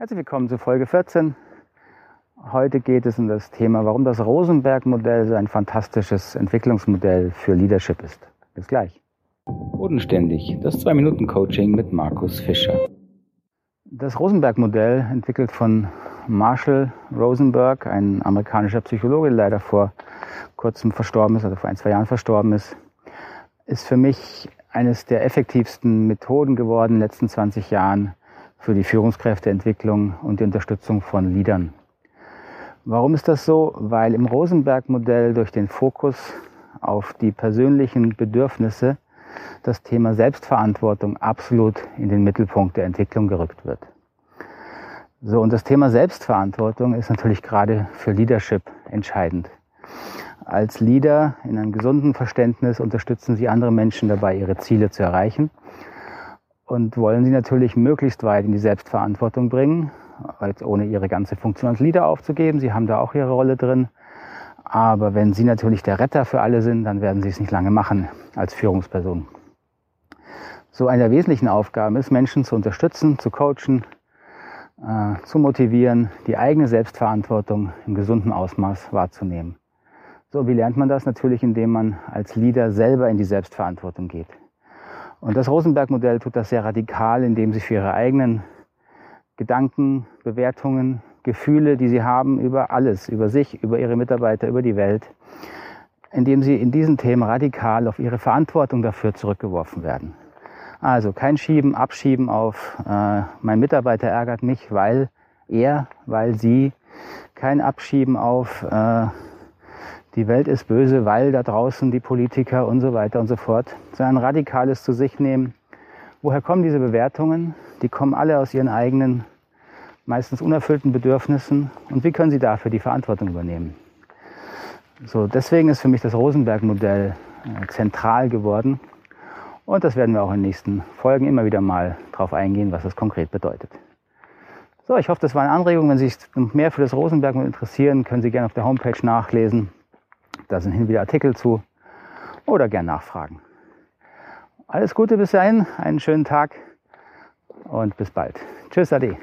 Herzlich willkommen zu Folge 14. Heute geht es um das Thema, warum das Rosenberg-Modell so ein fantastisches Entwicklungsmodell für Leadership ist. Bis gleich. Bodenständig, das 2-Minuten-Coaching mit Markus Fischer. Das Rosenberg-Modell, entwickelt von Marshall Rosenberg, ein amerikanischer Psychologe, der leider vor kurzem verstorben ist, also vor ein, zwei Jahren verstorben ist, ist für mich eines der effektivsten Methoden geworden in den letzten 20 Jahren, für die Führungskräfteentwicklung und die Unterstützung von Leadern. Warum ist das so? Weil im Rosenberg-Modell durch den Fokus auf die persönlichen Bedürfnisse das Thema Selbstverantwortung absolut in den Mittelpunkt der Entwicklung gerückt wird. So, und das Thema Selbstverantwortung ist natürlich gerade für Leadership entscheidend. Als Leader in einem gesunden Verständnis unterstützen Sie andere Menschen dabei, ihre Ziele zu erreichen und wollen sie natürlich möglichst weit in die Selbstverantwortung bringen, jetzt ohne ihre ganze Funktion als Leader aufzugeben. Sie haben da auch ihre Rolle drin. Aber wenn sie natürlich der Retter für alle sind, dann werden sie es nicht lange machen als Führungsperson. So eine der wesentlichen Aufgaben ist, Menschen zu unterstützen, zu coachen, äh, zu motivieren, die eigene Selbstverantwortung im gesunden Ausmaß wahrzunehmen. So, wie lernt man das? Natürlich, indem man als Leader selber in die Selbstverantwortung geht. Und das Rosenberg-Modell tut das sehr radikal, indem sie für ihre eigenen Gedanken, Bewertungen, Gefühle, die sie haben über alles, über sich, über ihre Mitarbeiter, über die Welt, indem sie in diesen Themen radikal auf ihre Verantwortung dafür zurückgeworfen werden. Also kein Schieben, Abschieben auf, äh, mein Mitarbeiter ärgert mich, weil er, weil sie, kein Abschieben auf, äh, die Welt ist böse, weil da draußen die Politiker und so weiter und so fort, sondern ein radikales zu sich nehmen. Woher kommen diese Bewertungen? Die kommen alle aus ihren eigenen, meistens unerfüllten Bedürfnissen. Und wie können sie dafür die Verantwortung übernehmen? So, deswegen ist für mich das Rosenberg-Modell äh, zentral geworden. Und das werden wir auch in den nächsten Folgen immer wieder mal drauf eingehen, was das konkret bedeutet. So, ich hoffe, das war eine Anregung. Wenn Sie sich mehr für das Rosenberg-Modell interessieren, können Sie gerne auf der Homepage nachlesen. Da sind hin wieder Artikel zu oder gern nachfragen. Alles Gute bis dahin, einen schönen Tag und bis bald. Tschüss, Ade.